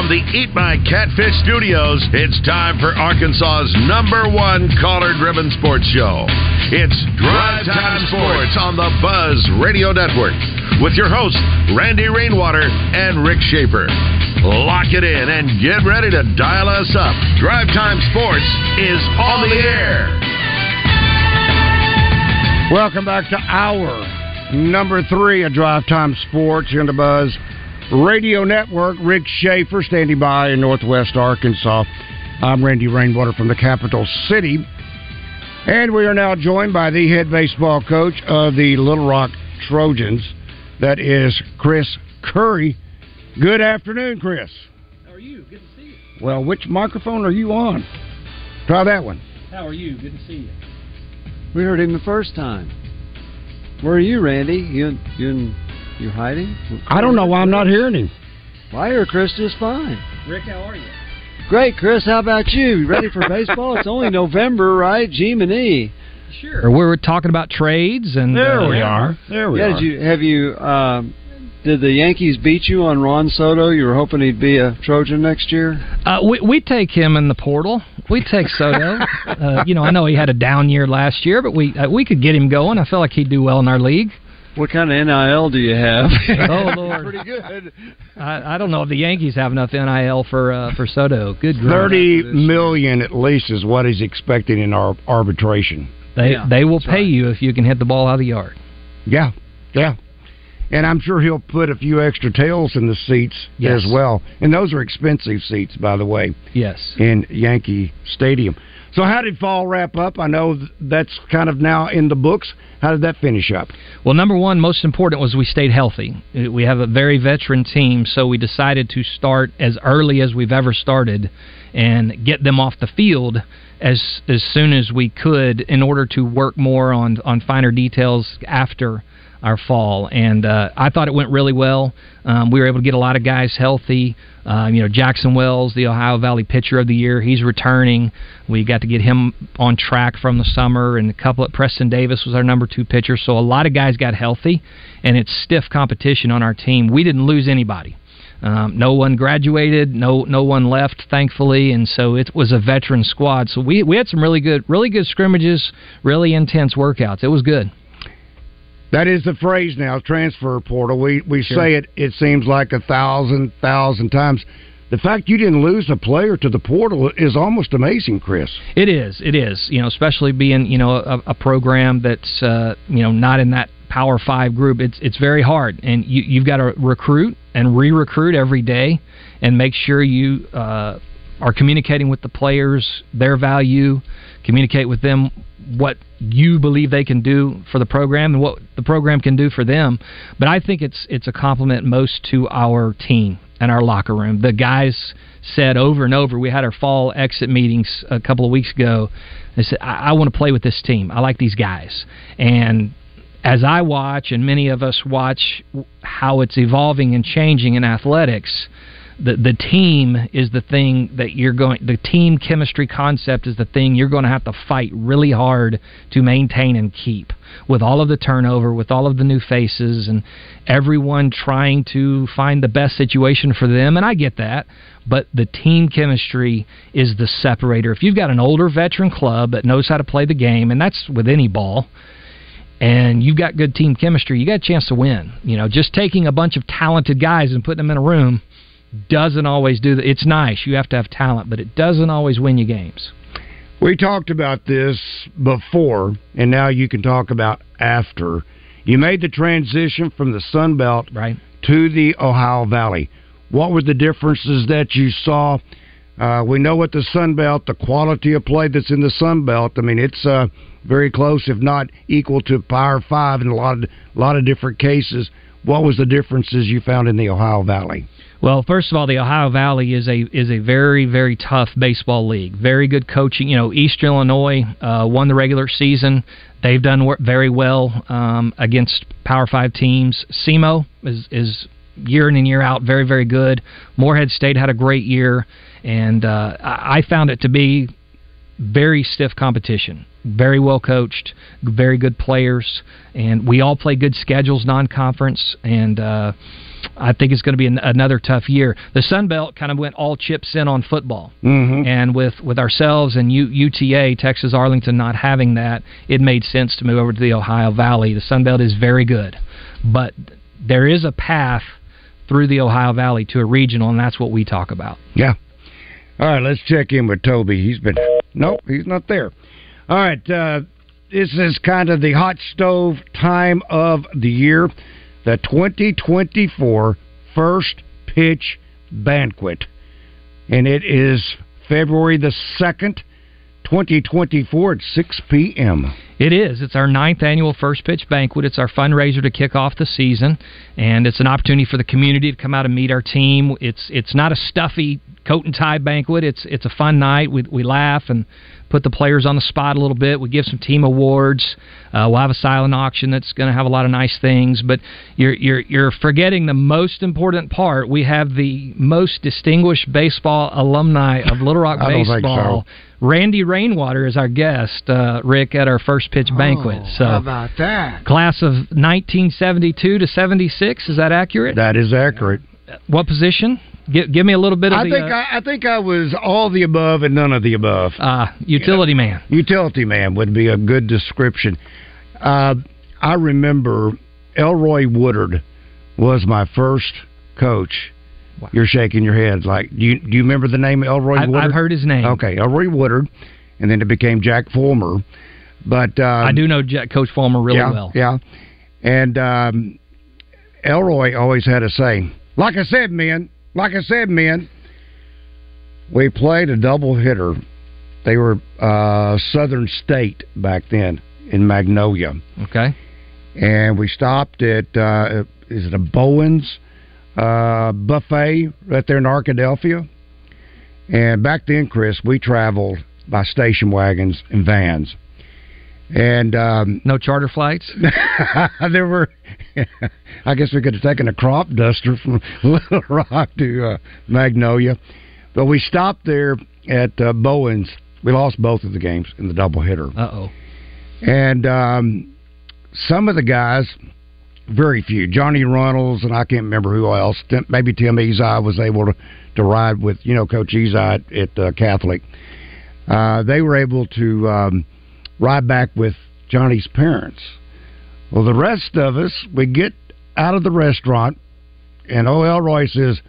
from the Eat My Catfish studios, it's time for Arkansas's number one caller driven sports show. It's Drive Time Sports on the Buzz Radio Network with your hosts, Randy Rainwater and Rick Schaefer. Lock it in and get ready to dial us up. Drive Time Sports is on the air. Welcome back to our number three of Drive Time Sports here in the Buzz Radio Network. Rick Schaefer standing by in Northwest Arkansas. I'm Randy Rainwater from the capital city. And we are now joined by the head baseball coach of the Little Rock Trojans. That is Chris Curry. Good afternoon, Chris. How are you? Good to see you. Well, which microphone are you on? Try that one. How are you? Good to see you. We heard him the first time. Where are you, Randy? You you you hiding? I don't know why I'm not hearing him. Well, I Chris just fine. Rick, how are you? Great, Chris. How about you? You Ready for baseball? it's only November, right? G and E. Sure. We were talking about trades, and There uh, we are. There we yeah, are. did you have you? Um, did the Yankees beat you on Juan Soto? You were hoping he'd be a Trojan next year. Uh, we we take him in the portal. We take Soto. uh, you know, I know he had a down year last year, but we uh, we could get him going. I feel like he'd do well in our league. What kind of NIL do you have? Oh Lord, Pretty good. I, I don't know if the Yankees have enough nil for uh, for Soto. Good grief. Thirty million at least is what he's expecting in our arbitration. They Yeah, they will pay right. you if you can hit the ball out of the yard. Yeah, yeah. And I'm sure he'll put a few extra tails in the seats Yes. as well. And those are expensive seats, by the way, Yes. in Yankee Stadium. So how did fall wrap up? I know that's kind of now in the books. How did that finish up? Well, number one, most important was we stayed healthy. Uh, We have a very veteran team, so we decided to start as early as we've ever started and get them off the field as as soon as we could in order to work more on on finer details after our fall. And uh, I thought it went really well. Um, we were able to get a lot of guys healthy. Um, you know, Jackson Wells, the Ohio Valley Pitcher of the Year, he's returning. We got to get him on track from the summer, and a couple of Preston Davis was our number two pitcher. So a lot of guys got healthy, and it's stiff competition on our team. We didn't lose anybody. Um, no one graduated, no no one left, thankfully, and so it was a veteran squad. So we we had some really good really good scrimmages, really intense workouts. It was good. That is the phrase now, transfer portal. We we Sure. say it. It seems like a thousand thousand times. The fact you didn't lose a player to the portal is almost amazing, Chris. It is. It is. You know, especially being you know a, a program that's uh, you know not in that Power Five group. It's it's very hard, and you you've got to recruit and re-recruit every day, and make sure you uh, are communicating with the players their value, communicate with them what you believe they can do for the program and what the program can do for them. But I think it's it's a compliment most to our team and our locker room. The guys said over and over. We had our fall exit meetings a couple of weeks ago. They said, "I, I want to play with this team. I like these guys." And as I watch, and many of us watch how it's evolving and changing in athletics, the the team is the thing that you're going. The team chemistry concept is the thing you're going to have to fight really hard to maintain and keep. With all of the turnover, with all of the new faces, and everyone trying to find the best situation for them, and I get that. But the team chemistry is the separator. If you've got an older veteran club that knows how to play the game, and that's with any ball, and you've got good team chemistry, you got a chance to win. You know, just taking a bunch of talented guys and putting them in a room doesn't always do that. It's nice. You have to have talent, but it doesn't always win you games. We talked about this before, and now you can talk about after. You made the transition from the Sun Belt right. to the Ohio Valley. What were the differences that you saw? Uh, we know what the Sun Belt, the quality of play that's in the Sun Belt. I mean, it's uh, very close, if not equal to Power Five in a lot of a lot of different cases. What was the differences you found in the Ohio Valley? Well, first of all, the Ohio Valley is a is a very very tough baseball league. Very good coaching. You know, Eastern Illinois uh, won the regular season. They've done very well um, against Power Five teams. SEMO is is year in and year out very very good. Morehead State had a great year, and uh, I found it to be very stiff competition. Very well coached, very good players, and we all play good schedules non-conference. And uh, I think it's going to be an, another tough year. The Sun Belt kind of went all chips in on football, Mm-hmm. and with with ourselves and U, UTA, Texas Arlington not having that, it made sense to move over to the Ohio Valley. The Sun Belt is very good, but there is a path through the Ohio Valley to a regional, and that's what we talk about. Yeah. All right, let's check in with Toby. He's been nope, he's not there. All right, uh, this is kind of the hot stove time of the year, the 2024 First Pitch Banquet, and it is February the second, 2024 at 6 p.m. It is. It's our ninth annual First Pitch Banquet. It's our fundraiser to kick off the season, and it's an opportunity for the community to come out and meet our team. It's it's not a stuffy coat and tie banquet. It's it's a fun night. We we laugh and put the players on the spot a little bit. We give some team awards. Uh, we'll have a silent auction that's going to have a lot of nice things. But you're you're you're forgetting the most important part. We have the most distinguished baseball alumni of Little Rock I don't think baseball. so. Randy Rainwater is our guest, uh, Rick, at our first pitch banquet. so, How about that? class of 1972 to 76. Is that accurate? That is accurate. what position? Give, give me a little bit of I the think uh, I, I think I was all the above and none of the above. uh, utility man. Utility man would be a good description. Uh, I remember Elroy Woodard was my first coach. You're shaking your head like do you do you remember the name Elroy I've, Woodard? I've heard his name. Okay, Elroy Woodard, and then it became Jack Fulmer. But um, I do know Jack, Coach Fulmer really yeah, well. Yeah, and um, Elroy always had a saying. Like I said, men. Like I said, men. We played a double hitter. They were uh, Southern State back then in Magnolia, Okay. and we stopped at uh, is it a Bowen's uh, buffet right there in Arkadelphia. And back then, Chris, we traveled by station wagons and vans. And um, No charter flights. there were, I guess we could have taken a crop duster from Little Rock to uh, Magnolia, but we stopped there at uh, Bowen's. We lost both of the games in the doubleheader, Uh oh. and um, some of the guys, very few, Johnny Runnels and I can't remember who else. Maybe Tim Ezai was able to, to ride with you know Coach Ezai at, at uh, Catholic. Uh, they were able to um, ride back with Johnny's parents. Well, the rest of us, we get out of the restaurant, and O. Elroy says,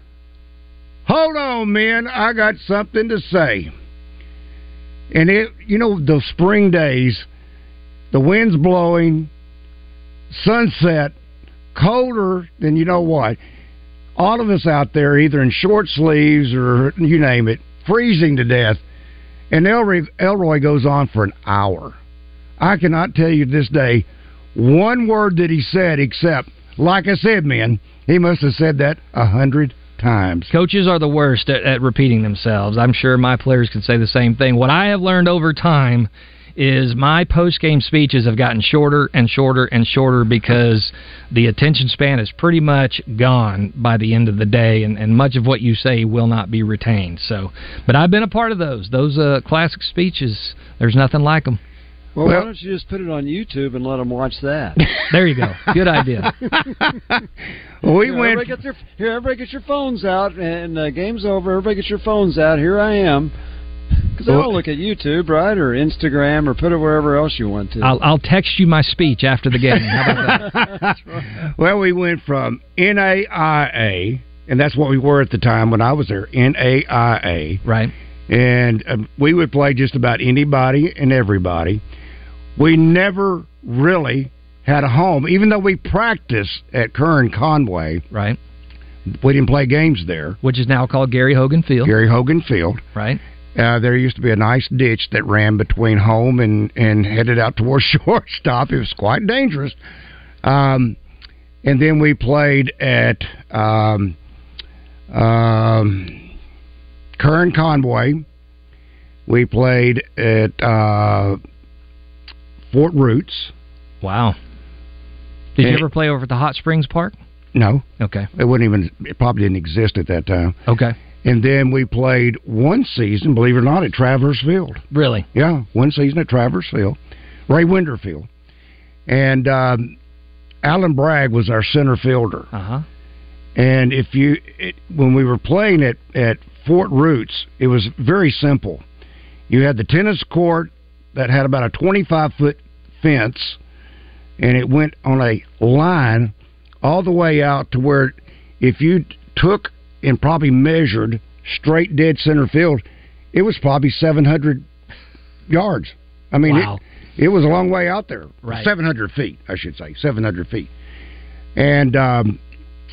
Hold on, man, I got something to say. And it, you know, the spring days, the wind's blowing, sunset, colder than you know what. All of us out there, either in short sleeves or you name it, freezing to death. And Elroy, Elroy goes on for an hour. I cannot tell you this day one word that he said except, like I said, men, he must have said that a hundred times. Coaches are the worst at, at repeating themselves. I'm sure my players could say the same thing. What I have learned over time is my post game speeches have gotten shorter and shorter and shorter because the attention span is pretty much gone by the end of the day, and, and much of what you say will not be retained. So, but I've been a part of those. Those uh, classic speeches. There's nothing like them. Well, Well- why don't you just put it on YouTube and let them watch that? There you go. Good idea. Well, we Here, went. Everybody get their, here, everybody get your phones out, and uh, game's over. Everybody get your phones out. Here I am. Because I Well- don't look at YouTube, right, or Instagram, or put it wherever else you want to. I'll, I'll text you my speech after the game. How about that? Well, we went from NAIA, and that's what we were at the time when I was there, NAIA, Right. and um, we would play just about anybody and everybody. We never really had a home, even though we practiced at Kern Conway. Right. We didn't play games there. Which is now called Gary Hogan Field. Gary Hogan Field. Right. Uh, there used to be a nice ditch that ran between home and, and headed out towards shortstop. It was quite dangerous. Um, and then we played at um, um, Kern Conway. We played at uh, Fort Roots. Wow. Did you ever play over at the Hot Springs Park? No, Okay. it wouldn't even. It probably didn't exist at that time. Okay. And then we played one season, believe it or not, at Travelers Field. Really? Yeah, one season at Travelers Field, Ray Winder Field, and um, Alan Bragg was our center fielder. Uh huh. And if you, it, when we were playing at at Fort Roots, it was very simple. You had the tennis court that had about a twenty five foot fence, and it went on a line all the way out to where if you took and probably measured straight dead center field, it was probably seven hundred yards. I mean, Wow. it, it was a long way out there. Right. Seven hundred feet, I should say, seven hundred feet. And um,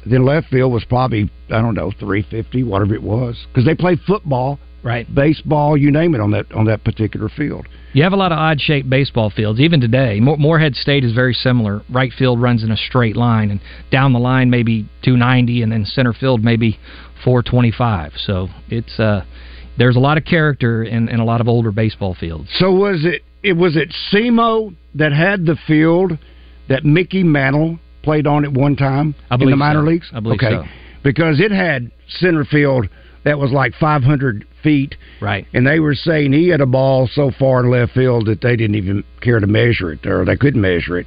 then left field was probably I don't know three fifty, whatever it was, because they played football, Right. baseball, you name it on that on that particular field. You have a lot of odd shaped baseball fields, even today. Mo- Morehead State is very similar. Right field runs in a straight line, and down the line maybe 290, and then center field maybe 425. So it's uh, there's a lot of character in, in a lot of older baseball fields. So was it? It was it SEMO that had the field that Mickey Mantle played on at one time in the minor so. leagues. I believe okay, so. because it had center field that was like 500 feet, Right. and they were saying he had a ball so far in left field that they didn't even care to measure it, or they couldn't measure it.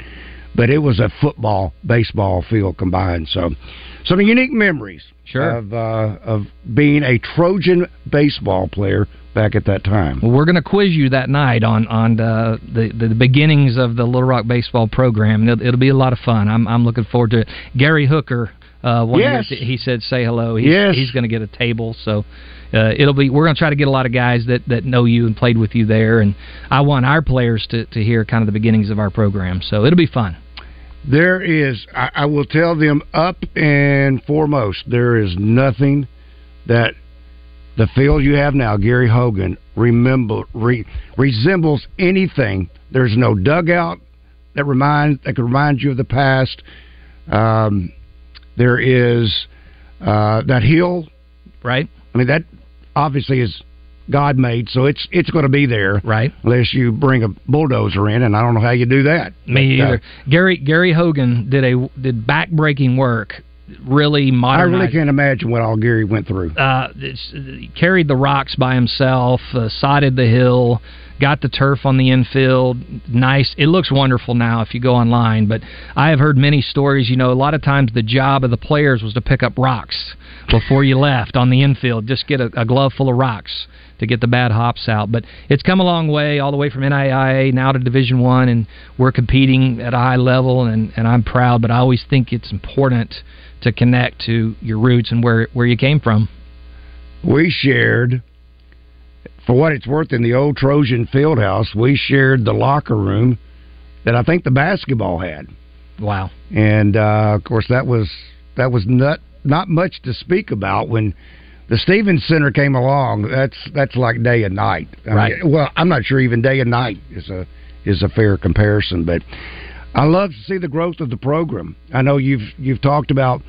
But it was a football, baseball field combined. So, some unique memories Sure. of uh, of being a Trojan baseball player back at that time. Well, we're going to quiz you that night on on uh, the, the the beginnings of the Little Rock baseball program. It'll, it'll be a lot of fun. I'm I'm looking forward to it. Gary Hooker, uh, one Yes. year, he said say hello. He's, Yes. he's going to get a table, so uh, it'll be. We're going to try to get a lot of guys that that know you and played with you there, and I want our players to to hear kind of the beginnings of our program. So it'll be fun. There is, I, I will tell them up and foremost, there is nothing that the field you have now, Gary Hogan, remember re, resembles anything. There's no dugout that reminds that could remind you of the past. Um, there is uh, that hill. Right. I mean that obviously is God made, so it's it's going to be there. Right. Unless you bring a bulldozer in, and I don't know how you do that. Me But, uh, either. Gary Gary Hogan did a did backbreaking work. Really I really can't imagine what all Gary went through. uh, he carried the rocks by himself, uh, sodded the hill, got the turf on the infield. Nice. It looks wonderful now if you go online. But I have heard many stories. You know, a lot of times the job of the players was to pick up rocks before you left on the infield. Just get a, a glove full of rocks to get the bad hops out. But it's come a long way, all the way from NAIA now to Division One, and we're competing at a high level. And, and I'm proud. But I always think it's important to connect to your roots and where where you came from. We shared, for what it's worth, in the old Trojan field house, we shared the locker room that I think the basketball had, Wow. and uh, of course that was that was not not much to speak about when the Stephens Center came along. That's that's like day and night. I Right. Mean, well, I'm not sure even day and night is a is a fair comparison, but I love to see the growth of the program. I know you've you've talked about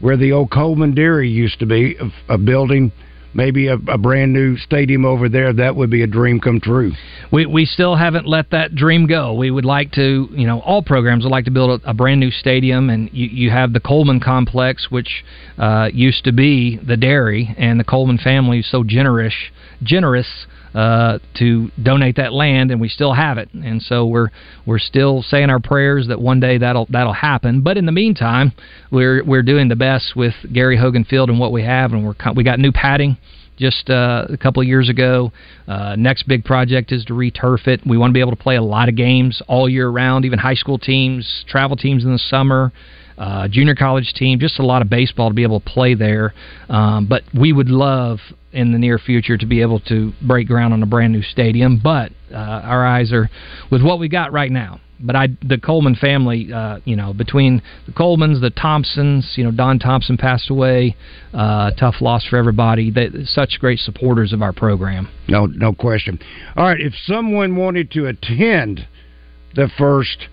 where the old Coleman Dairy used to be, a, a building, maybe a, a brand new stadium over there. That would be a dream come true. We we still haven't let that dream go. We would like to, you know, all programs would like to build a, a brand new stadium, and you, you have the Coleman complex, which uh, used to be the dairy, and the Coleman family is so generous, generous uh, to donate that land, and we still have it. And so we're we're still saying our prayers that one day that'll that'll happen. But in the meantime, we're we're doing the best with Gary Hogan Field and what we have, and we're we got new padding just uh, a couple of years ago. Uh, next big project is to returf it. We want to be able to play a lot of games all year round, even high school teams, travel teams in the summer. Uh, junior college team, just a lot of baseball to be able to play there. Um, but we would love in the near future to be able to break ground on a brand new stadium. But uh, our eyes are with what we got right now. But I, the Coleman family, uh, you know, between the Colemans, the Thompsons, you know, Don Thompson passed away, uh, tough loss for everybody. They, such great supporters of our program. No, no question. All right, if someone wanted to attend the first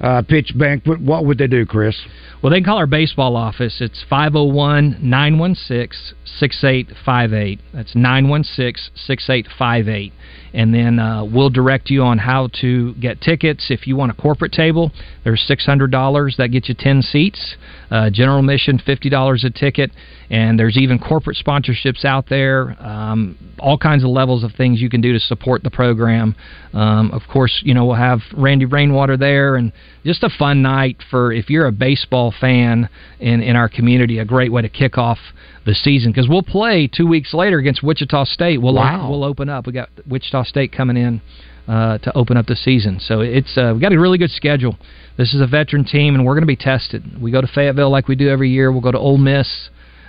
uh, pitch banquet, what would they do, Chris? Well, they can call our baseball office. It's 501 916 6858. That's 916 6858. And then uh, we'll direct you on how to get tickets. If you want a corporate table, there's $600. That gets you 10 seats. Uh, general admission, $50 a ticket. And there's even corporate sponsorships out there. Um, all kinds of levels of things you can do to support the program. Um, of course, you know, we'll have Randy Rainwater there and just a fun night for if you're a baseball fan in, in our community, a great way to kick off the season because we'll play two weeks later against Wichita State. We'll Wow. we'll open up. We got Wichita State coming in uh, to open up the season, so it's uh, we got a really good schedule. This is a veteran team, and we're going to be tested. We go to Fayetteville like we do every year. We'll go to Ole Miss,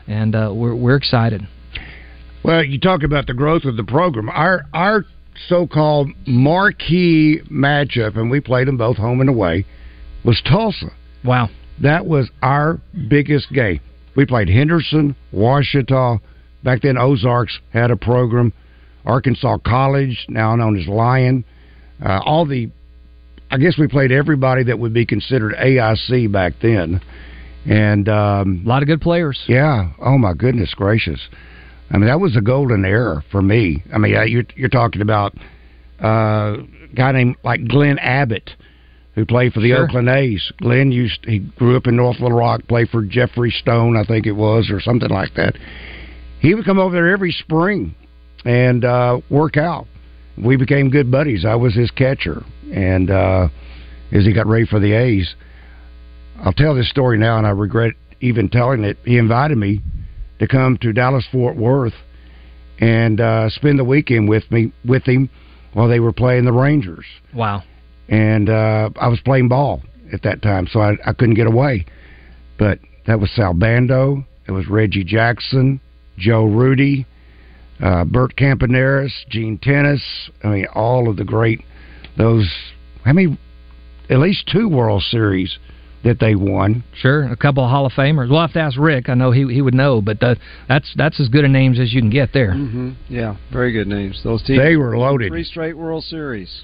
and uh, we're we're excited. Well, you talk about the growth of the program. Our our so-called marquee matchup, and we played them both home and away, was Tulsa. Wow. That was our biggest game. We played Henderson, Ouachita. Back then, Ozarks had a program. Arkansas College, now known as Lyon. Uh, all the, I guess we played everybody that would be considered AIC back then. And um, A lot of good players. yeah, oh my goodness gracious. I mean, that was a golden era for me. I mean, uh, you're, you're talking about uh, a guy named like Glenn Abbott, who played for the Sure. Oakland A's. Glenn used he grew up in North Little Rock, played for Jeffrey Stone, I think it was, or something like that. He would come over there every spring and uh, work out. We became good buddies. I was his catcher, and uh, as he got ready for the A's, I'll tell this story now, and I regret even telling it. He invited me to come to Dallas Fort Worth and uh, spend the weekend with me with him while they were playing the Rangers. Wow. And uh, I was playing ball at that time, so I, I couldn't get away. But that was Sal Bando, it was Reggie Jackson, Joe Rudi, uh, Bert Campaneris, Gene Tenace. I mean, all of the great those. How many? At least two World Series that they won. Sure, a couple of Hall of Famers. We'll have to ask Rick. I know he he would know, but uh, that's that's as good a names as you can get there. hmm Yeah, very good names. Those teams. They were loaded. Three straight World Series.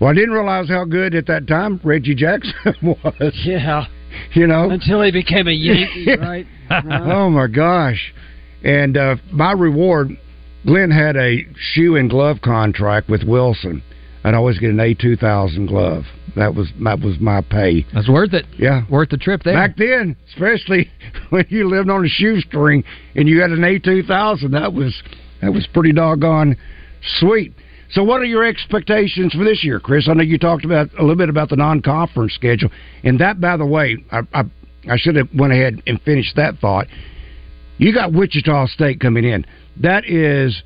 Well, I didn't realize how good at that time Reggie Jackson was. Yeah. You know, Until he became a Yankee, right? oh my gosh! And uh, my reward, Glenn had a shoe and glove contract with Wilson. I'd always get an A two thousand glove. That was that was my pay. That's worth it. Yeah, Worth the trip there. back then, especially when you lived on a shoestring and you had an A two thousand, that was that was pretty doggone sweet. So, what are your expectations for this year, Chris? I know you talked about a little bit about the non-conference schedule, and that, by the way, I I, I should have went ahead and finished that thought. You got Wichita State coming in. That is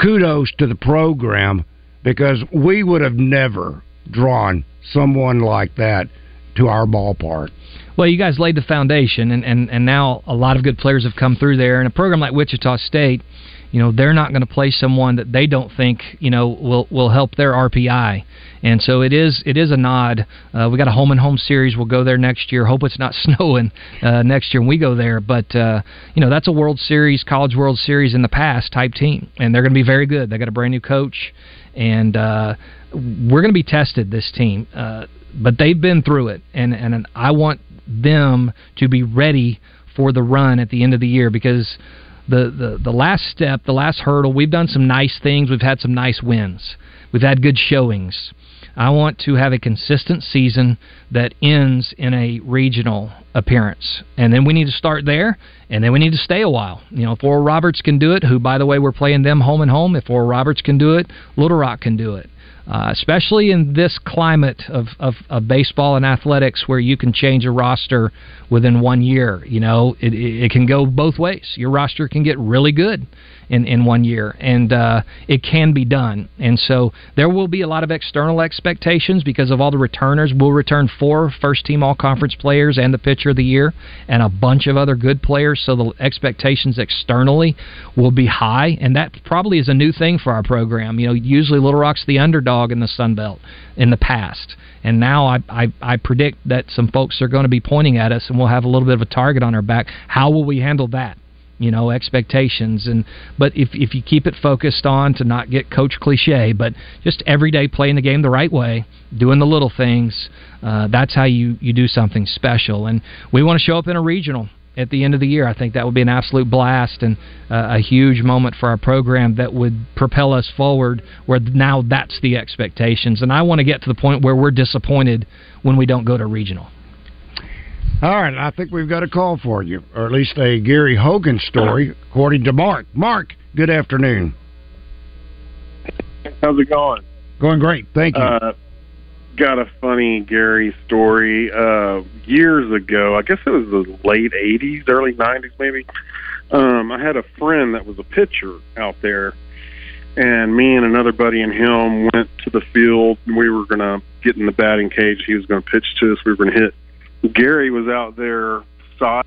kudos to the program because we would have never drawn someone like that to our ballpark. Well, you guys laid the foundation, and, and, and now a lot of good players have come through there. And a program like Wichita State, you know, they're not going to play someone that they don't think you know will will help their RPI. And so it is it is a nod. Uh, we got a home and home series. We'll go there next year. Hope it's not snowing uh, next year when we go there. But uh, you know, that's a World Series, College World Series in the past type team, and they're going to be very good. They got a brand new coach, and uh, we're going to be tested. This team. Uh, but they've been through it, and and I want them to be ready for the run at the end of the year because the, the the last step, the last hurdle, we've done some nice things. We've had some nice wins. We've had good showings. I want to have a consistent season that ends in a regional appearance. And then we need to start there, and then we need to stay a while. You know, if Oral Roberts can do it, who, by the way, we're playing them home and home, if Oral Roberts can do it, Little Rock can do it. Uh, especially in this climate of, of, of baseball and athletics where you can change a roster within one year. You know, it, it, it can go both ways. Your roster can get really good in, in one year, and uh, it can be done. And so there will be a lot of external expectations because of all the returners. We'll return four first team all conference players and the pitcher of the year, and a bunch of other good players. So the expectations externally will be high, and that probably is a new thing for our program. You know, usually Little Rock's the underdog in the Sun Belt in the past. And now I, I, I predict that some folks are going to be pointing at us, and we'll have a little bit of a target on our back. How will we handle that? You know expectations and but if if you keep it focused on to not get coach cliche but just every day playing the game the right way doing the little things uh, that's how you you do something special and we want to show up in a regional at the end of the year. I think that would be an absolute blast and uh, a huge moment for our program that would propel us forward. Where now that's the expectations, and I want to get to the point where we're disappointed when we don't go to regional. All right, I think we've got a call for you, or at least a Gary Hogan story, according to Mark. Mark, good afternoon. How's it going? Going great, thank you. Uh, got a funny Gary story. Uh, years ago, I guess it was the late '80s, early '90s, maybe. Um, I had a friend that was a pitcher out there, and me and another buddy and him went to the field. And we were going to get in the batting cage. He was going to pitch to us. We were going to hit. Gary was out there. Saw.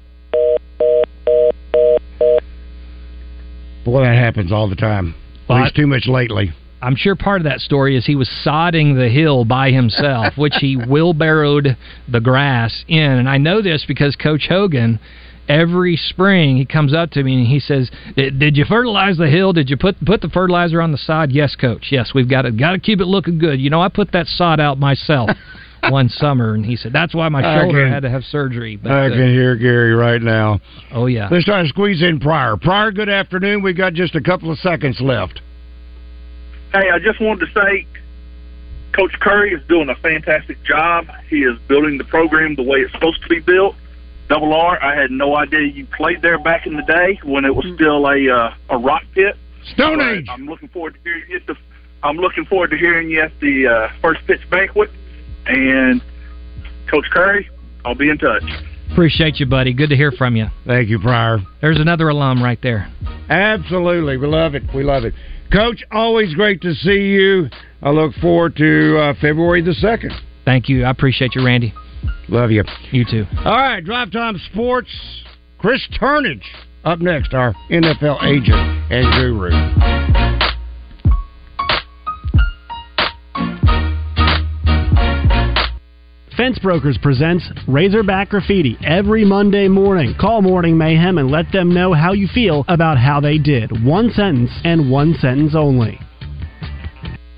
Boy, that happens all the time. At least too much lately. I'm sure part of that story is he was sodding the hill by himself, which he wheelbarrowed the grass in. And I know this because Coach Hogan, every spring, he comes up to me and he says, "Did you fertilize the hill? Did you put put the fertilizer on the sod?" Yes, Coach. Yes, we've got to got to keep it looking good. You know, I put that sod out myself. one summer, and he said that's why my shoulder can, had to have surgery. But, I can uh, hear Gary right now. Oh yeah. Let's try to squeeze in Pryor. Pryor, good afternoon. We got just a couple of seconds left. Hey, I just wanted to say Coach Curry is doing a fantastic job. He is building the program the way it's supposed to be built. Double R, I had no idea you played there back in the day when it was mm-hmm. still a uh, a rock pit. Stone but Age. I'm looking forward to hearing you at the. I'm looking forward to hearing you at the uh, first pitch banquet. And Coach Curry, I'll be in touch. Appreciate you, buddy. Good to hear from you. Thank you, Pryor. There's another alum right there. Absolutely. We love it. We love it. Coach, always great to see you. I look forward to uh, February the 2nd. Thank you. I appreciate you, Randy. Love you. You too. All right, Drive Time Sports. Chris Turnage up next, our NFL agent and guru. Fence Brokers presents Razorback Graffiti every Monday morning. Call Morning Mayhem and let them know how you feel about how they did. One sentence and one sentence only.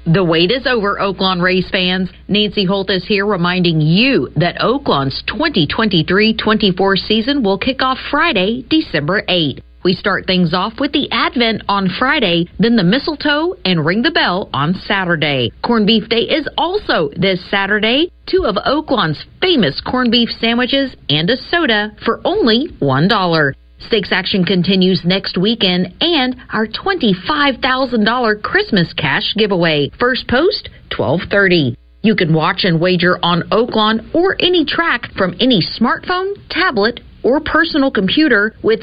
The wait is over, Oaklawn race fans. Nancy Holt is here reminding you that Oaklawn's 2023-24 season will kick off Friday, December 8. We start things off with the Advent on Friday, then the mistletoe and ring the bell on Saturday. Corned Beef Day is also this Saturday. Two of Oaklawn's famous corned beef sandwiches and a soda for only $1. Stakes action continues next weekend and our $25,000 Christmas cash giveaway. First post, 1230. You can watch and wager on Oaklawn or any track from any smartphone, tablet, or personal computer with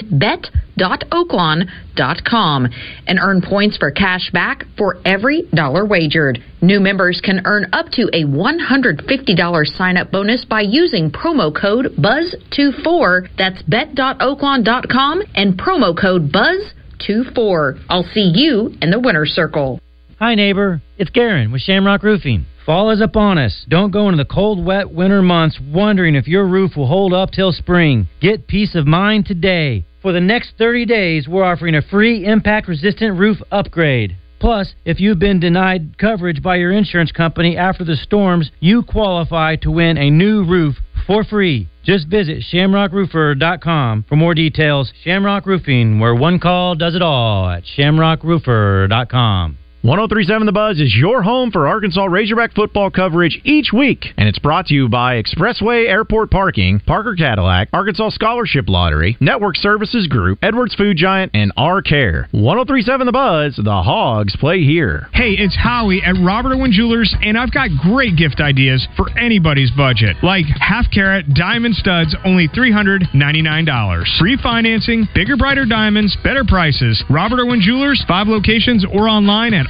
bet.oaklawn.com and earn points for cash back for every dollar wagered. New members can earn up to a $150 sign up bonus by using promo code BUZZ24. That's bet.oaklawn.com and promo code BUZZ24. I'll see you in the winner's circle. Hi, neighbor. It's Garen with Shamrock Roofing. Fall is upon us. Don't go into the cold, wet winter months wondering if your roof will hold up till spring. Get peace of mind today. For the next 30 days, we're offering a free impact resistant roof upgrade. Plus, if you've been denied coverage by your insurance company after the storms, you qualify to win a new roof for free. Just visit shamrockroofer.com for more details. Shamrock Roofing, where one call does it all at shamrockroofer.com. 1037 The Buzz is your home for Arkansas Razorback football coverage each week, and it's brought to you by Expressway Airport Parking, Parker Cadillac, Arkansas Scholarship Lottery, Network Services Group, Edwards Food Giant, and R Care. 1037 The Buzz, the Hogs play here. Hey, it's Howie at Robert Owen Jewelers, and I've got great gift ideas for anybody's budget, like half carat diamond studs, only $399. Free financing, bigger, brighter diamonds, better prices. Robert Owen Jewelers, five locations or online at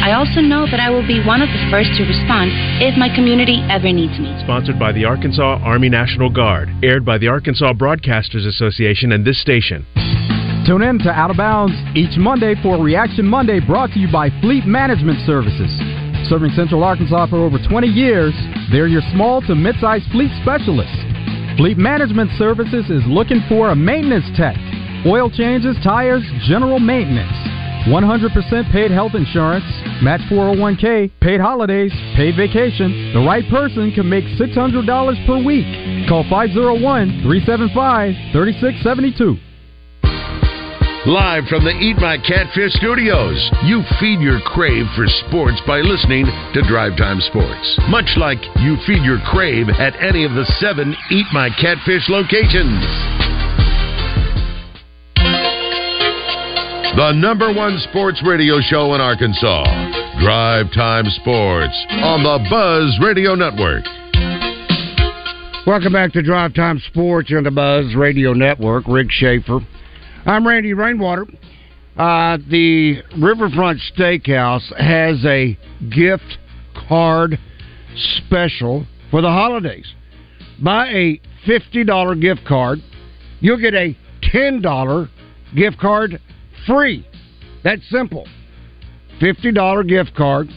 I also know that I will be one of the first to respond if my community ever needs me. Sponsored by the Arkansas Army National Guard. Aired by the Arkansas Broadcasters Association and this station. Tune in to Out of Bounds each Monday for Reaction Monday brought to you by Fleet Management Services. Serving Central Arkansas for over 20 years, they're your small to mid-sized fleet specialists. Fleet Management Services is looking for a maintenance tech, oil changes, tires, general maintenance. 100% paid health insurance, match 401k, paid holidays, paid vacation. The right person can make $600 per week. Call 501 375 3672. Live from the Eat My Catfish studios, you feed your crave for sports by listening to Drive Time Sports. Much like you feed your crave at any of the seven Eat My Catfish locations. The number one sports radio show in Arkansas. Drive Time Sports on the Buzz Radio Network. Welcome back to Drive Time Sports on the Buzz Radio Network. Rick Schaefer. I'm Randy Rainwater. Uh, the Riverfront Steakhouse has a gift card special for the holidays. Buy a $50 gift card, you'll get a $10 gift card free. That's simple. $50 gift card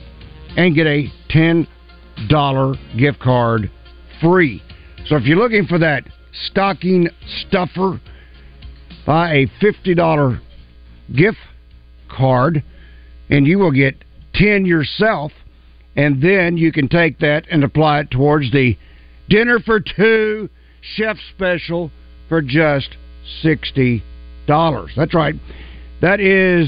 and get a $10 gift card free. So if you're looking for that stocking stuffer, buy a $50 gift card and you will get 10 yourself and then you can take that and apply it towards the dinner for two chef special for just $60. That's right. That is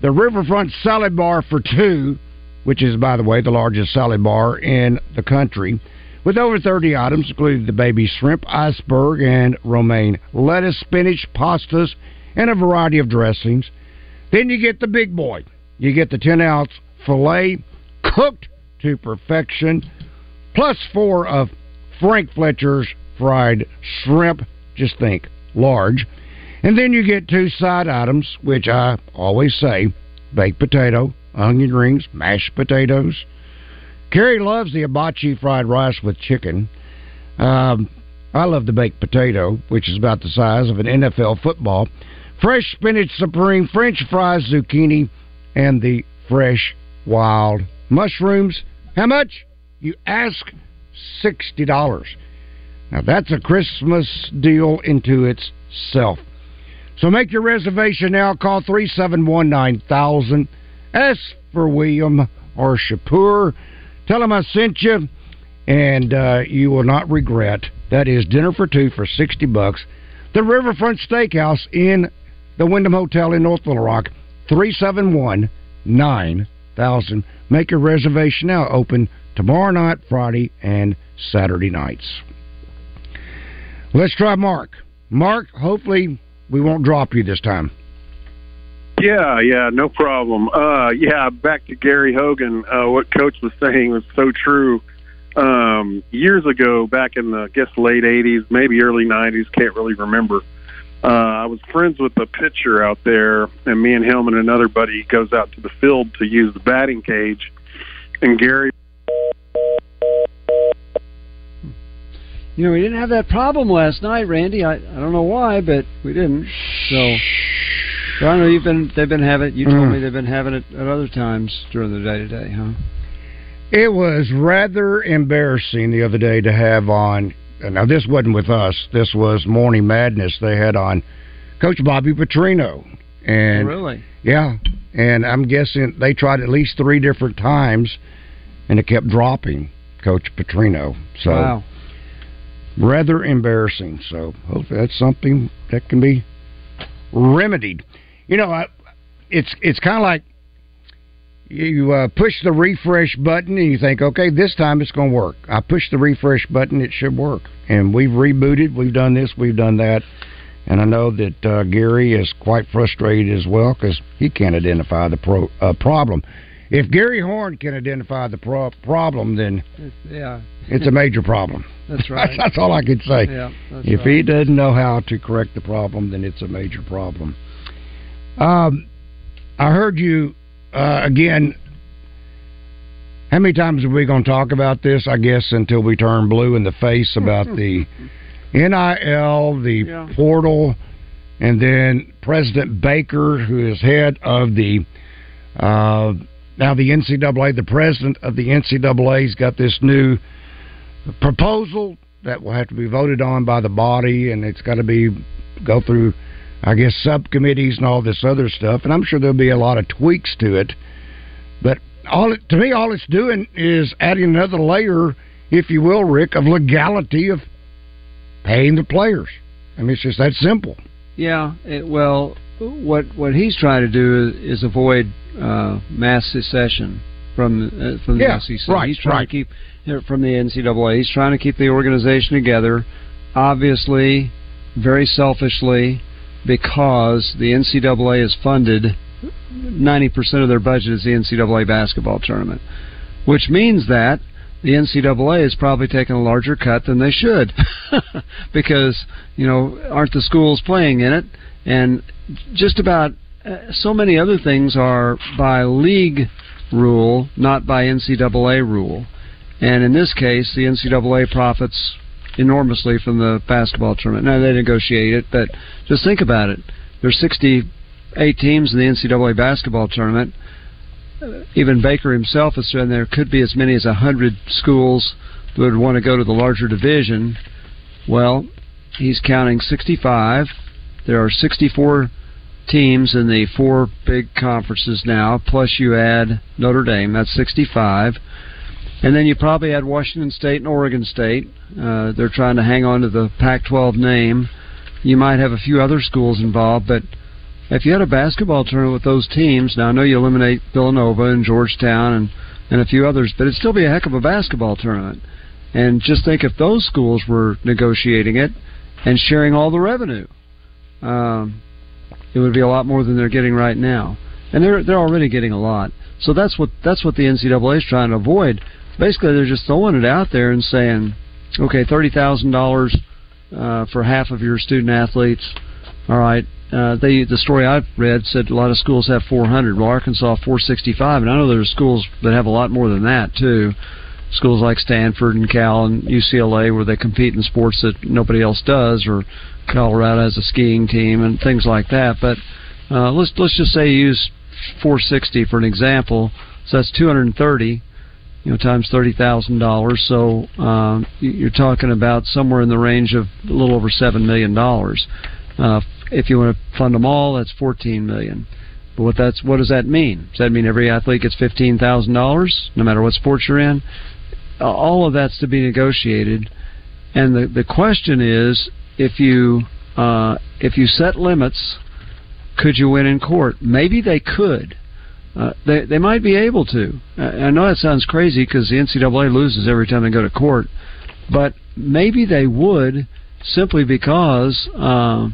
the Riverfront Salad Bar for two, which is, by the way, the largest salad bar in the country, with over 30 items, including the baby shrimp, iceberg, and romaine lettuce, spinach, pastas, and a variety of dressings. Then you get the big boy. You get the 10 ounce filet cooked to perfection, plus four of Frank Fletcher's fried shrimp. Just think, large. And then you get two side items, which I always say baked potato, onion rings, mashed potatoes. Carrie loves the hibachi fried rice with chicken. Um, I love the baked potato, which is about the size of an NFL football. Fresh spinach supreme, French fries, zucchini, and the fresh wild mushrooms. How much? You ask $60. Now that's a Christmas deal into itself. So make your reservation now. Call 371 9000. Ask for William or Shapur. Tell them I sent you, and uh, you will not regret. That is dinner for two for 60 bucks. The Riverfront Steakhouse in the Wyndham Hotel in North Little Rock. 371 9000. Make your reservation now. Open tomorrow night, Friday, and Saturday nights. Let's try Mark. Mark, hopefully we won't drop you this time. Yeah, yeah, no problem. Uh, yeah, back to Gary Hogan. Uh, what Coach was saying was so true. Um, years ago, back in the I guess late '80s, maybe early '90s, can't really remember. Uh, I was friends with a pitcher out there, and me and him and another buddy goes out to the field to use the batting cage, and Gary You know, we didn't have that problem last night, Randy. I I don't know why, but we didn't. So, I know you've been they've been having. You told Mm. me they've been having it at other times during the day today, huh? It was rather embarrassing the other day to have on. Now this wasn't with us. This was Morning Madness. They had on Coach Bobby Petrino, and really, yeah, and I'm guessing they tried at least three different times, and it kept dropping. Coach Petrino. So wow. Rather embarrassing. So hopefully that's something that can be remedied. You know, I, it's it's kind of like you uh, push the refresh button and you think, okay, this time it's going to work. I push the refresh button, it should work. And we've rebooted, we've done this, we've done that. And I know that uh, Gary is quite frustrated as well because he can't identify the pro, uh, problem. If Gary Horn can identify the pro- problem, then Yeah. it's a major problem. That's right. that's all I can say. Yeah, that's if right. he doesn't know how to correct the problem, then it's a major problem. Um, I heard you uh, again How many times are we going to talk about this? I guess until we turn blue in the face about the NIL, the Yeah. portal, and then President Baker, who is head of the uh, now the NCAA, the president of the NCAA's got this new proposal that will have to be voted on by the body, and it's got to be go through, I guess, subcommittees and all this other stuff. And I'm sure there'll be a lot of tweaks to it. But all it, to me, all it's doing is adding another layer, if you will, Rick, of legality of paying the players. I mean, it's just that simple. Yeah, it, well, what what he's trying to do is, is avoid uh, mass secession from uh, from the Yeah, SEC. right, he's trying right. to keep uh, from the NCAA. He's trying to keep the organization together. Obviously, very selfishly, because the NCAA is funded. Ninety percent of their budget is the NCAA basketball tournament, which means that the NCAA is probably taking a larger cut than they should, because you know aren't the schools playing in it, and just about uh, so many other things are by league rule, not by NCAA rule, and in this case, the NCAA profits enormously from the basketball tournament. Now they negotiate it, but just think about it. There's 68 teams in the NCAA basketball tournament even Baker himself has said there could be as many as a hundred schools that would want to go to the larger division. Well, he's counting 65. There are 64 teams in the four big conferences now, plus you add Notre Dame, that's 65. And then you probably add Washington State and Oregon State. Uh, they're trying to hang on to the Pac 12 name. You might have a few other schools involved, but if you had a basketball tournament with those teams, now I know you eliminate Villanova and Georgetown and, and a few others, but it'd still be a heck of a basketball tournament. And just think if those schools were negotiating it and sharing all the revenue, um, it would be a lot more than they're getting right now. And they're they're already getting a lot. So that's what that's what the NCAA is trying to avoid. Basically, they're just throwing it out there and saying, okay, thirty thousand dollars uh, for half of your student athletes. All right, uh, they the story I've read said a lot of schools have 400. Well, Arkansas 465, and I know there's schools that have a lot more than that too. Schools like Stanford and Cal and UCLA where they compete in sports that nobody else does, or Colorado has a skiing team and things like that. But uh, let's let's just say use 460 for an example. So that's 230 you know, times thirty thousand dollars. So um, you- you're talking about somewhere in the range of a little over seven million dollars. Uh, if you want to fund them all, that's fourteen million. But what that's what does that mean? Does that mean every athlete gets fifteen thousand dollars, no matter what sport you're in? All of that's to be negotiated. And the the question is, if you uh, if you set limits, could you win in court? Maybe they could. Uh, they they might be able to. I, know that sounds crazy because the NCAA loses every time they go to court, but maybe they would simply because uh,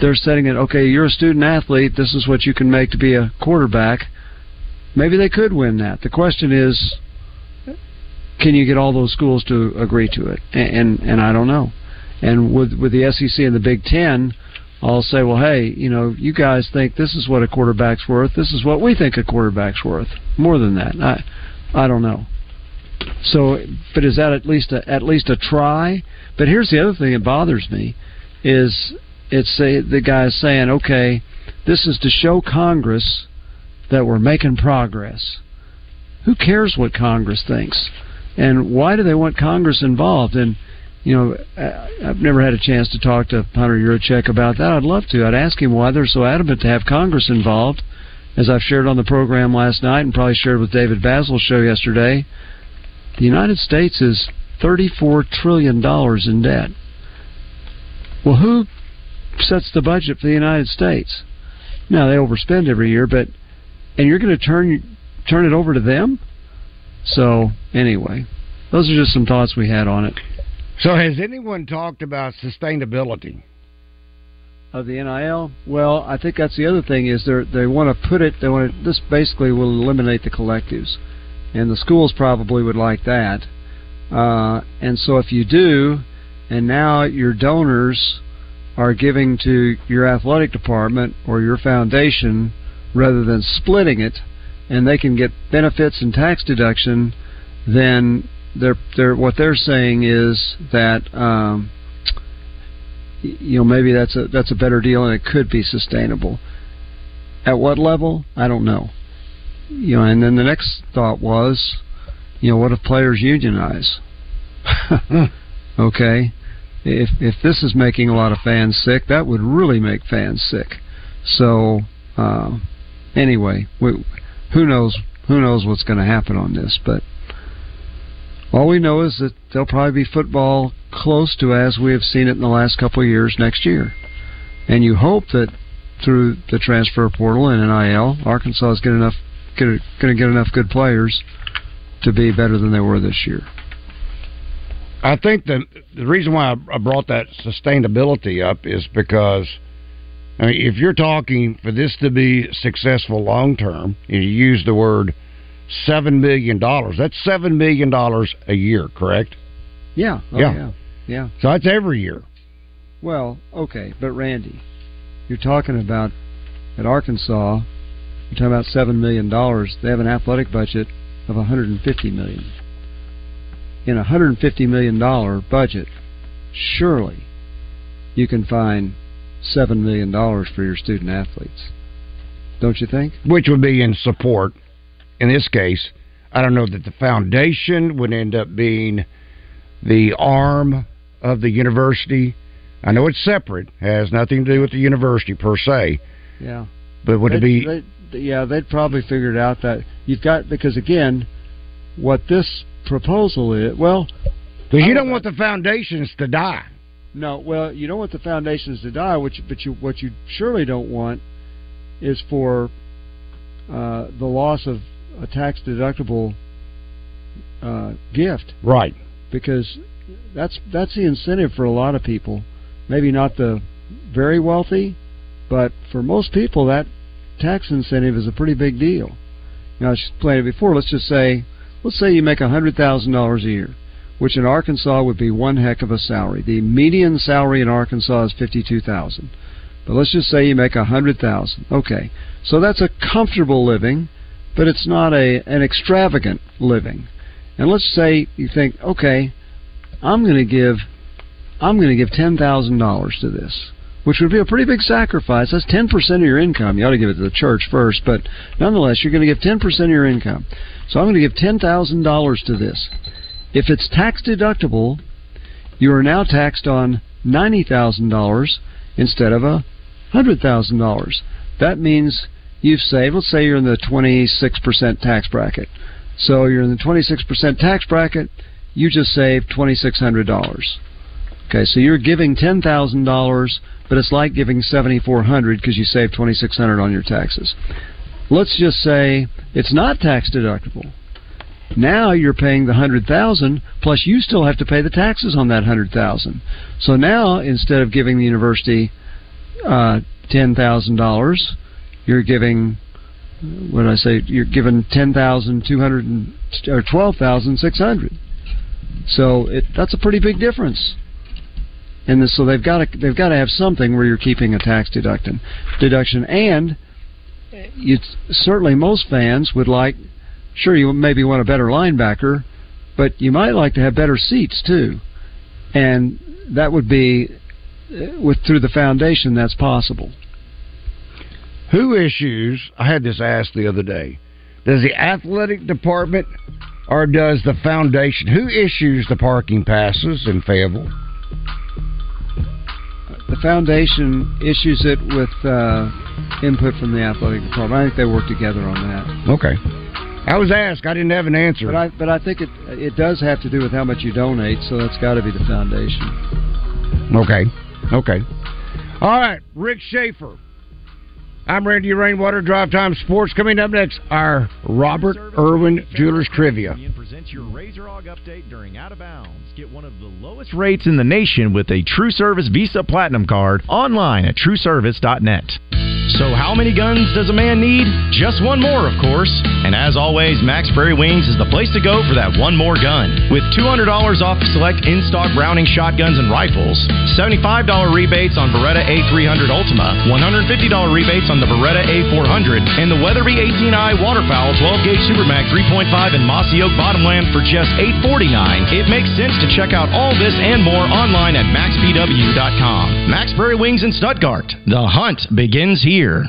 they're setting it. Okay, you're a student athlete. This is what you can make to be a quarterback. Maybe they could win that. The question is, can you get all those schools to agree to it? And and, and I don't know. And with with the SEC and the Big Ten, I'll say, well, hey, you know, you guys think this is what a quarterback's worth. This is what we think a quarterback's worth. More than that, I, I don't know. So, but is that at least a, at least a try? But here's the other thing that bothers me, is it's a, the guy's saying, okay, this is to show Congress that we're making progress. Who cares what Congress thinks? And why do they want Congress involved? And you know, I've never had a chance to talk to Hunter Yurachek about that. I'd love to. I'd ask him why they're so adamant to have Congress involved. As I've shared on the program last night and probably shared with David Bazzel's show yesterday, the United States is $34 trillion in debt. Well, who sets the budget for the United States? Now, they overspend every year, but, and you're going to turn, turn it over to them? So, anyway, those are just some thoughts we had on it. So, has anyone talked about sustainability? of the NIL? Well, I think that's the other thing is they they want to put it. They want to, this basically will eliminate the collectives, and the schools probably would like that. Uh, and so if you do, and now your donors are giving to your athletic department or your foundation rather than splitting it, and they can get benefits and tax deduction. then they're they're what they're saying is that um, you know maybe that's a that's a better deal and it could be sustainable. At what level? I don't know. You know, and then the next thought was, you know, what if players unionize? okay, if if this is making a lot of fans sick, that would really make fans sick. So uh, anyway, we, who knows? Who knows what's going to happen on this? But all we know is that there'll probably be football close to as we have seen it in the last couple of years next year, and you hope that through the transfer portal and NIL, Arkansas is going to get enough good players to be better than they were this year. I think the the reason why I- brought that sustainability up is because I mean, if you're talking for this to be successful long term, you use the word seven million dollars. That's seven million dollars a year, correct? Yeah, oh, Yeah. yeah, yeah. So that's every year. Well, okay, but Randy, you're talking about at Arkansas. You're talking about seven million dollars. They have an athletic budget of 150 million. In a 150 million dollar budget, surely you can find seven million dollars for your student athletes. Don't you think? Which would be in support. In this case, I don't know that the foundation would end up being the arm of the university. I know it's separate, has nothing to do with the university per se. Yeah. But would it They'd- be they'd- yeah, they'd probably figured out that you've got because again, what this proposal is. Well, because you don't don't want the foundations to die. No, well, you don't want the foundations to die, which but you what you surely don't want is for uh, the loss of a tax deductible uh, gift. Right. Because that's that's the incentive for a lot of people. Maybe not the very wealthy, but for most people that tax incentive is a pretty big deal. Now, I explained it before. Let's just say, let's say you make a hundred thousand dollars a year, which in Arkansas would be one heck of a salary. The median salary in Arkansas is fifty-two thousand, but let's just say you make a hundred thousand. Okay, so that's a comfortable living, but it's not a an extravagant living. And let's say you think, okay, I'm going to give, I'm going to give ten thousand dollars to this, which would be a pretty big sacrifice. That's ten percent of your income. You ought to give it to the church first, but nonetheless, you're going to give ten percent of your income. So I'm going to give ten thousand dollars to this. If it's tax deductible, you are now taxed on ninety thousand dollars instead of a hundred thousand dollars. That means you've saved. Let's say you're in the twenty-six percent tax bracket. So you're in the twenty-six percent tax bracket. You just saved twenty-six hundred dollars. Okay, so you're giving ten thousand dollars, but it's like giving $7,400 because you saved $2,600 on your taxes. Let's just say it's not tax deductible. Now you're paying the hundred thousand plus you still have to pay the taxes on that hundred thousand. So now instead of giving the university uh, ten thousand dollars, you're giving what did I say? You're given ten thousand two hundred or twelve thousand six hundred. So it, that's a pretty big difference. And this, so they've got to they've got to have something where you're keeping a tax deduction deduction, and you certainly most fans would like. Sure, you maybe want a better linebacker, but you might like to have better seats too, and that would be uh, with through the foundation. That's possible. Who issues? I had this asked the other day. Does the athletic department or does the foundation? Who issues the parking passes in Fayetteville? The foundation issues it with uh, input from the athletic department. I think they work together on that. Okay. I was asked. I didn't have an answer. But I but I think it it does have to do with how much you donate, so that's got to be the foundation. Okay. Okay. All right. Rick Schaefer. I'm Randy Rainwater. Drive Time Sports. Coming up next, our Robert Irwin Jewelers Trivia. presents your Razor Hog update during Out of Bounds. Get one of the lowest rates in the nation with a True Service Visa Platinum card online at trueservice.net. So, how many guns does a man need? Just one more, of course. And as always, Mack's Prairie Wings is the place to go for that one more gun. With $200 off select in stock Browning shotguns and rifles, $75 rebates on Beretta A300 Ultima, $150 rebates on the Beretta A400, and the Weatherby 18i Waterfowl 12 gauge Supermax 3.5 in Mossy Oak Bottomland for just 849. It makes sense to check out all this and more online at mackspw.com. Mack's Prairie Wings in Stuttgart. The hunt begins here.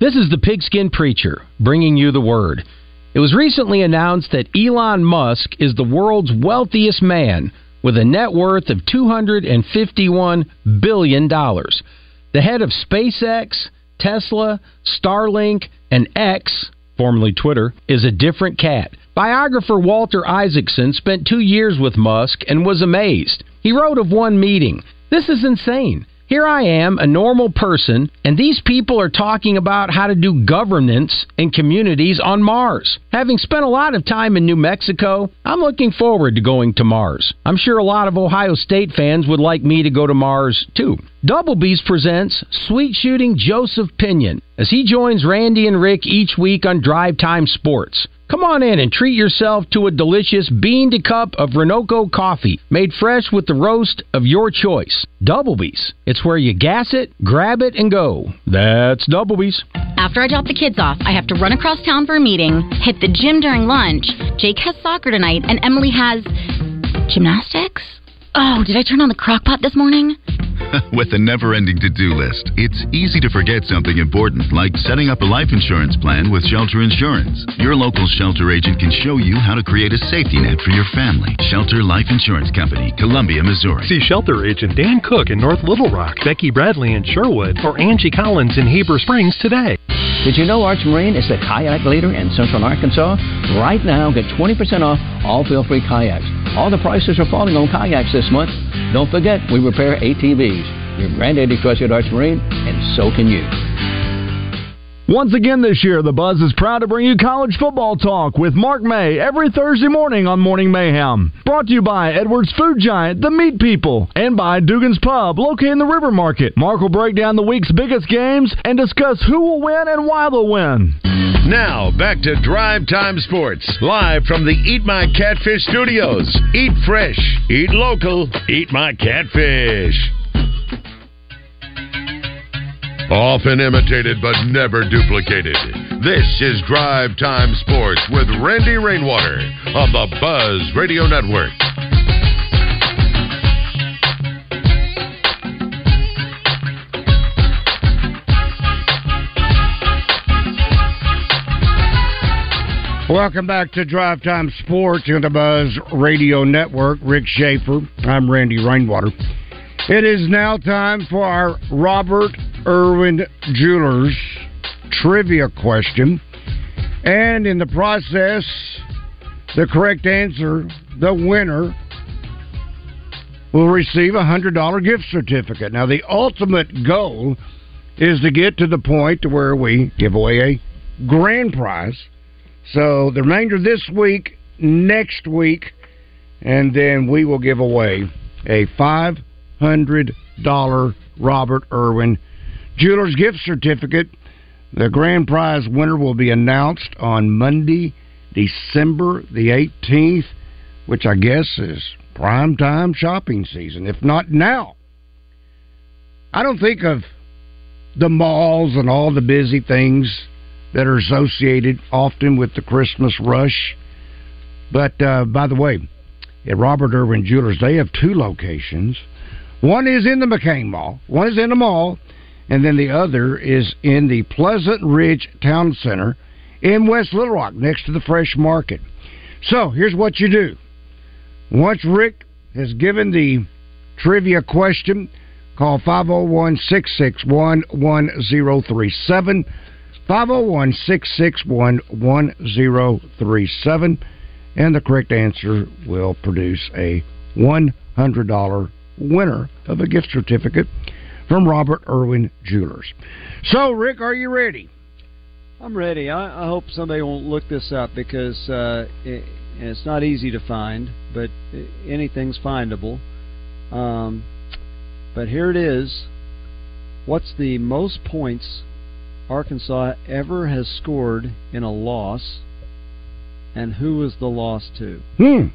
This is the Pigskin Preacher, bringing you the word. It was recently announced that Elon Musk is the world's wealthiest man with a net worth of $251 billion. The head of SpaceX, Tesla, Starlink, and X, formerly Twitter, is a different cat. Biographer Walter Isaacson spent two years with Musk and was amazed. He wrote of one meeting This is insane. Here I am, a normal person, and these people are talking about how to do governance in communities on Mars. Having spent a lot of time in New Mexico, I'm looking forward to going to Mars. I'm sure a lot of Ohio State fans would like me to go to Mars too. Double B's presents Sweet Shooting Joseph Pinion as he joins Randy and Rick each week on Drive Time Sports. Come on in and treat yourself to a delicious bean to cup of Renoco coffee made fresh with the roast of your choice. Doublebees. It's where you gas it, grab it, and go. That's Doublebees. After I drop the kids off, I have to run across town for a meeting, hit the gym during lunch. Jake has soccer tonight, and Emily has gymnastics. Oh, did I turn on the crock pot this morning? With a never ending to do list, it's easy to forget something important like setting up a life insurance plan with Shelter Insurance. Your local shelter agent can show you how to create a safety net for your family. Shelter Life Insurance Company, Columbia, Missouri. See shelter agent Dan Cook in North Little Rock, Becky Bradley in Sherwood, or Angie Collins in Heber Springs today. Did you know Arch Marine is the kayak leader in Central Arkansas? Right now, get 20% off all feel-free kayaks. All the prices are falling on kayaks this month. Don't forget, we repair ATVs. Your granddaddy trusted Arch Marine, and so can you. Once again this year, the Buzz is proud to bring you college football talk with Mark May every Thursday morning on Morning Mayhem. Brought to you by Edwards Food Giant, The Meat People, and by Dugan's Pub, located in the River Market. Mark will break down the week's biggest games and discuss who will win and why they'll win. Now, back to Drive Time Sports, live from the Eat My Catfish studios. Eat fresh, eat local, eat my catfish. Often imitated but never duplicated. This is Drive Time Sports with Randy Rainwater on the Buzz Radio Network. Welcome back to Drive Time Sports on the Buzz Radio Network. Rick Schaefer. I'm Randy Rainwater. It is now time for our Robert Irwin Jewelers trivia question. And in the process, the correct answer, the winner, will receive a $100 gift certificate. Now, the ultimate goal is to get to the point where we give away a grand prize. So the remainder of this week, next week, and then we will give away a $500 Robert Irwin Jewelers gift certificate. The grand prize winner will be announced on Monday, December the 18th, which I guess is prime time shopping season, if not now. I don't think of the malls and all the busy things that are associated often with the Christmas rush. But uh, by the way, at Robert Irwin Jewelers, they have two locations. One is in the McCain Mall, one is in the mall, and then the other is in the Pleasant Ridge Town Center in West Little Rock, next to the Fresh Market. So here's what you do. Once Rick has given the trivia question, Call 501 661 1037. 501 661 1037. And the correct answer will produce a $100 winner of a gift certificate from Robert Irwin Jewelers. So, Rick, are you ready? I'm ready. I, I hope somebody won't look this up because uh, it, it's not easy to find, but anything's findable. Um, but here it is. What's the most points Arkansas ever has scored in a loss, and who was the loss to? Hmm.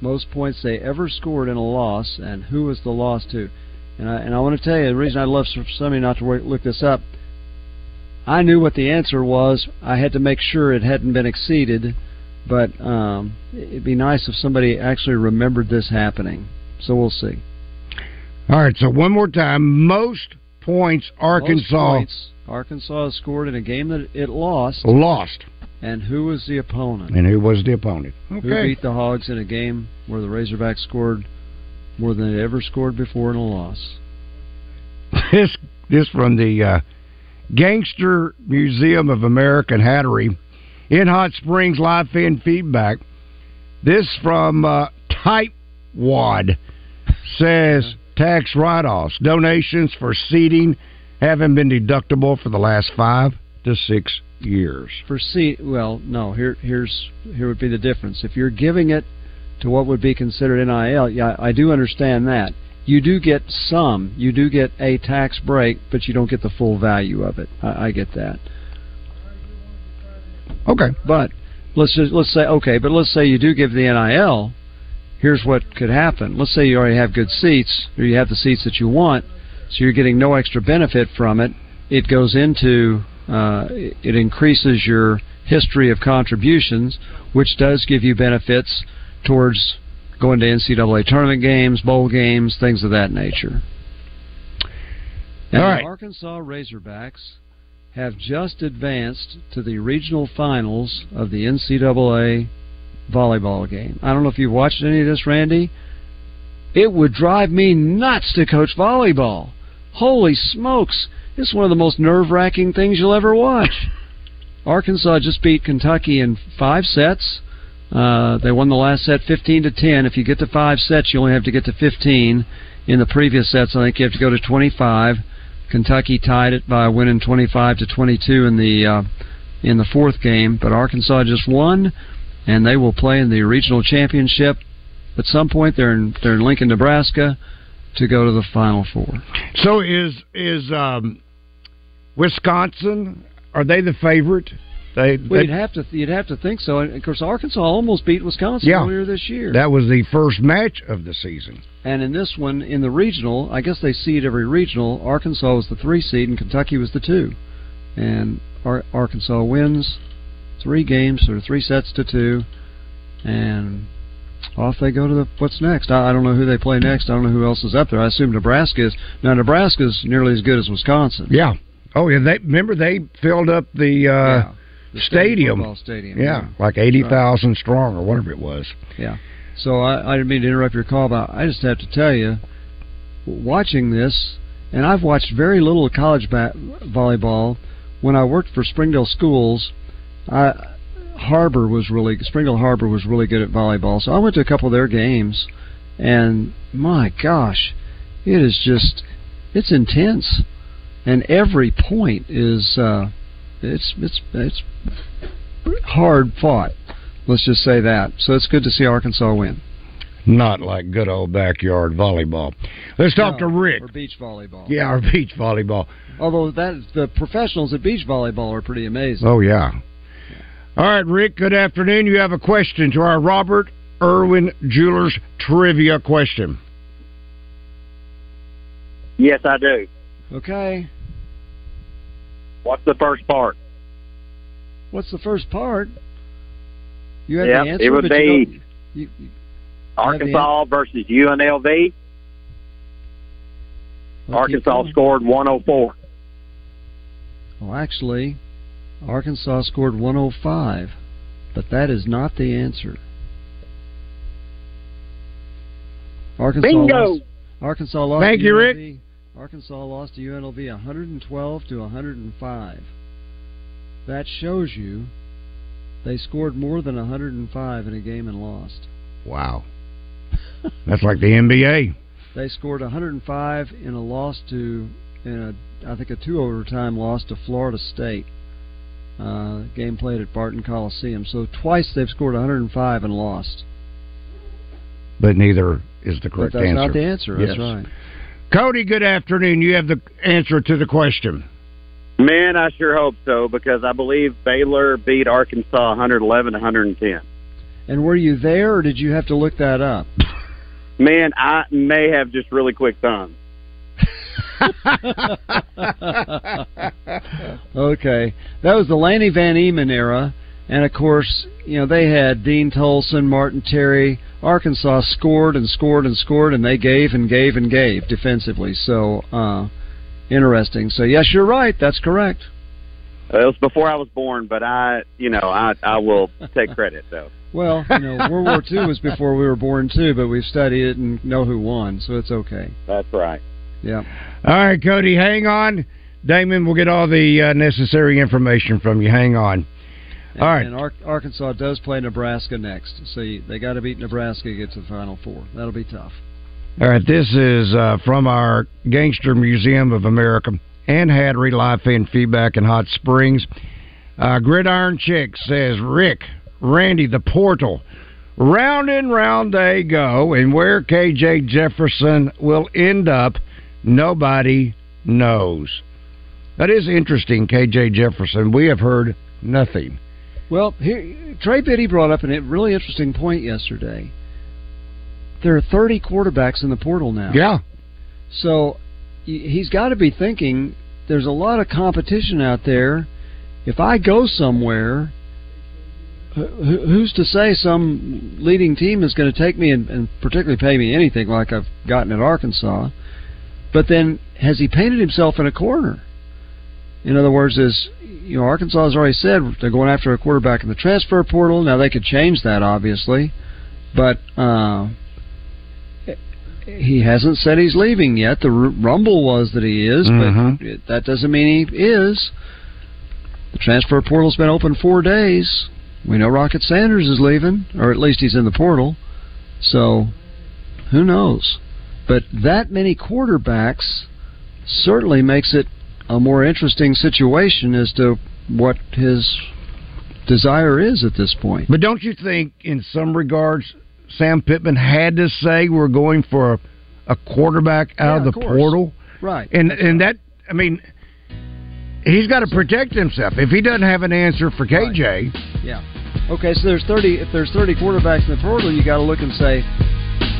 Most points they ever scored in a loss, and who was the loss to? And I, and I want to tell you the reason I'd love for somebody not to look this up. I knew what the answer was. I had to make sure it hadn't been exceeded, but um, it'd be nice if somebody actually remembered this happening. So we'll see. All right. So one more time, most points Arkansas points Arkansas scored in a game that it lost. lost, And who was the opponent? and who was the opponent? Who beat the Hogs in a game where the Razorbacks scored more than they ever scored before in a loss? this this from the uh, Gangster Museum of American Hattery in Hot Springs live fan feedback. This from uh, Wad says tax write-offs, donations for seating haven't been deductible for the last five to six years. For seat, well, no. Here, here's here would be the difference. If you're giving it to what would be considered NIL, yeah, I do understand that. You do get some. You do get a tax break, but you don't get the full value of it. I, I get that. Okay. But let's just let's say okay, but let's say you do give the NIL. Here's what could happen. Let's say you already have good seats, or you have the seats that you want, so you're getting no extra benefit from it. It goes into uh, it increases your history of contributions, which does give you benefits towards going to NCAA tournament games, bowl games, things of that nature. And All the. Arkansas Razorbacks have just advanced to the regional finals of the NCAA volleyball game. I don't know if you've watched any of this, Randy. It would drive me nuts to coach volleyball. Holy smokes! It's one of the most nerve wracking things you'll ever watch. Arkansas just beat Kentucky in five sets. Uh, they won the last set 15 to 10. If you get to five sets, you only have to get to 15. In the previous sets, I think you have to go to 25. Kentucky tied it by winning 25 to 22 in the uh, in the fourth game, but Arkansas just won, and they will play in the regional championship at some point. They're in they're in Lincoln, Nebraska, to go to the Final Four. So is is um, Wisconsin? Are they the favorite? They, Well, they- you'd have to you'd have to think so. And of course, Arkansas almost beat Wisconsin Yeah. earlier this year. that was the first match of the season. And in this one, in the regional, I guess they seed every regional. Arkansas was the three seed, and Kentucky was the two. And Ar- Arkansas wins three games, or three sets to two, and off they go to the what's next. I, I don't know who they play next. I don't know who else is up there. I assume Nebraska is. Now Nebraska is nearly as good as Wisconsin. Yeah. Oh yeah. They remember they filled up the, uh, the stadium. football stadium, Yeah, yeah. like eighty thousand strong or whatever it was. Yeah. So I, I didn't mean to interrupt your call, but I just have to tell you, watching this, and I've watched very little college ba- volleyball. When I worked for Springdale Schools, I, Har-Ber was really Springdale Har-Ber was really good at volleyball. So I went to a couple of their games, and my gosh, it is just it's intense, and every point is uh, it's it's it's hard fought. Let's just say that. So it's good to see Arkansas win. Not like good old backyard volleyball. Let's talk to Rick. Or beach volleyball. Yeah, our beach volleyball. Although that the professionals at beach volleyball are pretty amazing. Oh yeah. All right, Rick. Good afternoon. You have a question to our Robert Irwin Jewelers trivia question. Yes, I do. Okay. What's the first part? What's the first part? You have Yep, the answer, it would you be don't- you- you- Arkansas versus UNLV. Arkansas scored 104. Well, actually, Arkansas scored 105, but that is not the answer. Arkansas Bingo! Lost, Arkansas lost. Thank to you, UNLV. Rick. Arkansas lost to UNLV 112 to 105. That shows you they scored more than 105 in a game and lost. Wow. That's like the NBA. They scored 105 in a loss to, in a I think a two overtime loss to Florida State. Uh, game played at Barton Coliseum. So twice they've scored 105 and lost. But neither is the But correct that's answer. That's not the answer. That's Yes. right. Cody, good afternoon. You have the answer to the question. Man, I sure hope so because I believe Baylor beat Arkansas 111 to 110. And were you there, or did you have to look that up? Man, I may have just really quick thumbs. okay, that was the Lanny Van Eman era, and of course, you know they had Dean Tolson, Martin Terry. Arkansas scored and scored and scored, and they gave and gave and gave defensively. So uh, interesting. So yes, you're right. That's correct. It was before I was born, but I, you know, I I will take credit though. Well, you know, World War II was before we were born too, but we've studied it and know who won, so it's okay. That's right. Yeah. All right, Cody, hang on. Damon will get all the uh, necessary information from you. Hang on. And, All right. And Ar- Arkansas does play Nebraska next, so you, they got to beat Nebraska to get to the Final Four. That'll be tough. All right, this is uh, from our Gangster Museum of America and Hattery live fan feedback in Hot Springs. Uh, Gridiron Chick says, Rick, Randy, the portal. Round and round they go, and where KJ Jefferson will end up, nobody knows. That is interesting, KJ Jefferson. We have heard nothing. Well, here, Trey Biddy brought up a really interesting point yesterday. There are 30 quarterbacks in the portal now. Yeah. So he's got to be thinking there's a lot of competition out there. If I go somewhere, who's to say some leading team is going to take me and, and particularly pay me anything like I've gotten at Arkansas? But then has he painted himself in a corner? In other words, is you know Arkansas has already said they're going after a quarterback in the transfer portal. Now they could change that, obviously, but uh, he hasn't said he's leaving yet. The rumble was that he is, Mhm. but it, that doesn't mean he is. The transfer portal's been open four days. We know Rocket Sanders is leaving, or at least he's in the portal. So, who knows? But that many quarterbacks certainly makes it a more interesting situation as to what his desire is at this point. But don't you think, in some regards, Sam Pittman had to say we're going for a, a quarterback out Yeah, of the of portal? Right. And and that, I mean, he's got to protect himself. If he doesn't have an answer for KJ, Yeah. Okay, so there's 30. If there's 30 quarterbacks in the portal, you got to look and say,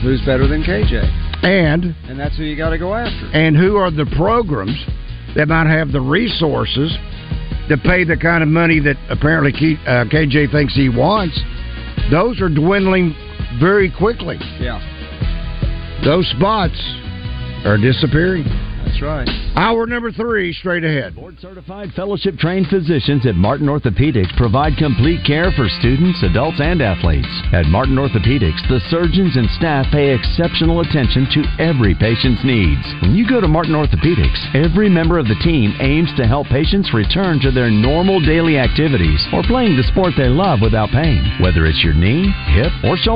who's better than KJ? And And that's who you got to go after. and who are the programs that might have the resources to pay the kind of money that apparently K, uh, KJ thinks he wants? Those are dwindling very quickly. Yeah, Those spots are disappearing. That's right. Hour number three, straight ahead. Board certified fellowship trained physicians at Martin Orthopedics provide complete care for students, adults, and athletes. At Martin Orthopedics, the surgeons and staff pay exceptional attention to every patient's needs. When you go to Martin Orthopedics, every member of the team aims to help patients return to their normal daily activities or playing the sport they love without pain. Whether it's your knee, hip, or shoulder,